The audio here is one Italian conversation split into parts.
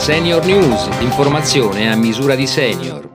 Senior News, informazione a misura di senior.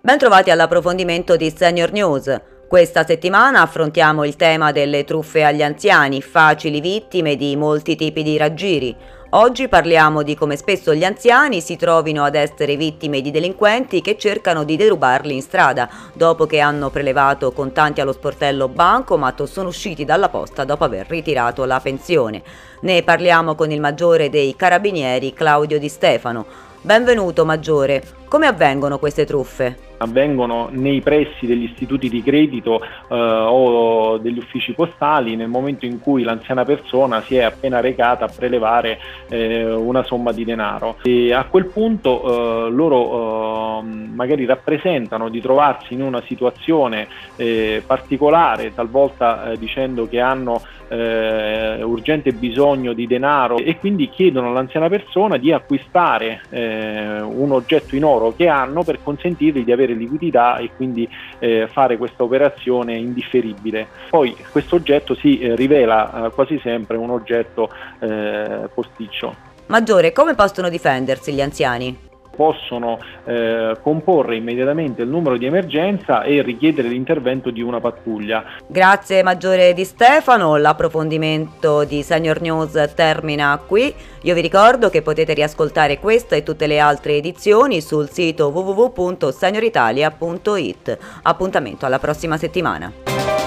Bentrovati all'approfondimento di Senior News. Questa settimana affrontiamo il tema delle truffe agli anziani, facili vittime di molti tipi di raggiri. Oggi parliamo di come spesso gli anziani si trovino ad essere vittime di delinquenti che cercano di derubarli in strada dopo che hanno prelevato contanti allo sportello bancomat o sono usciti dalla posta dopo aver ritirato la pensione. Ne parliamo con il maggiore dei carabinieri Claudio Di Stefano. Benvenuto Maggiore, come avvengono queste truffe? Avvengono nei pressi degli istituti di credito eh, o degli uffici postali nel momento in cui l'anziana persona si è appena recata a prelevare eh, una somma di denaro. E a quel punto eh, loro eh, magari rappresentano di trovarsi in una situazione eh, particolare talvolta eh, dicendo che hanno urgente bisogno di denaro e quindi chiedono all'anziana persona di acquistare un oggetto in oro che hanno per consentirgli di avere avere liquidità e quindi eh, fare questa operazione indifferibile. Poi questo oggetto si eh, rivela eh, quasi sempre un oggetto eh, posticcio. Maggiore, come possono difendersi gli anziani? Possono eh, comporre immediatamente il numero di emergenza e richiedere l'intervento di una pattuglia. Grazie Maggiore Di Stefano, l'approfondimento di Senior News termina qui. Io vi ricordo che potete riascoltare questa e tutte le altre edizioni sul sito www.senioritalia.it. Appuntamento alla prossima settimana.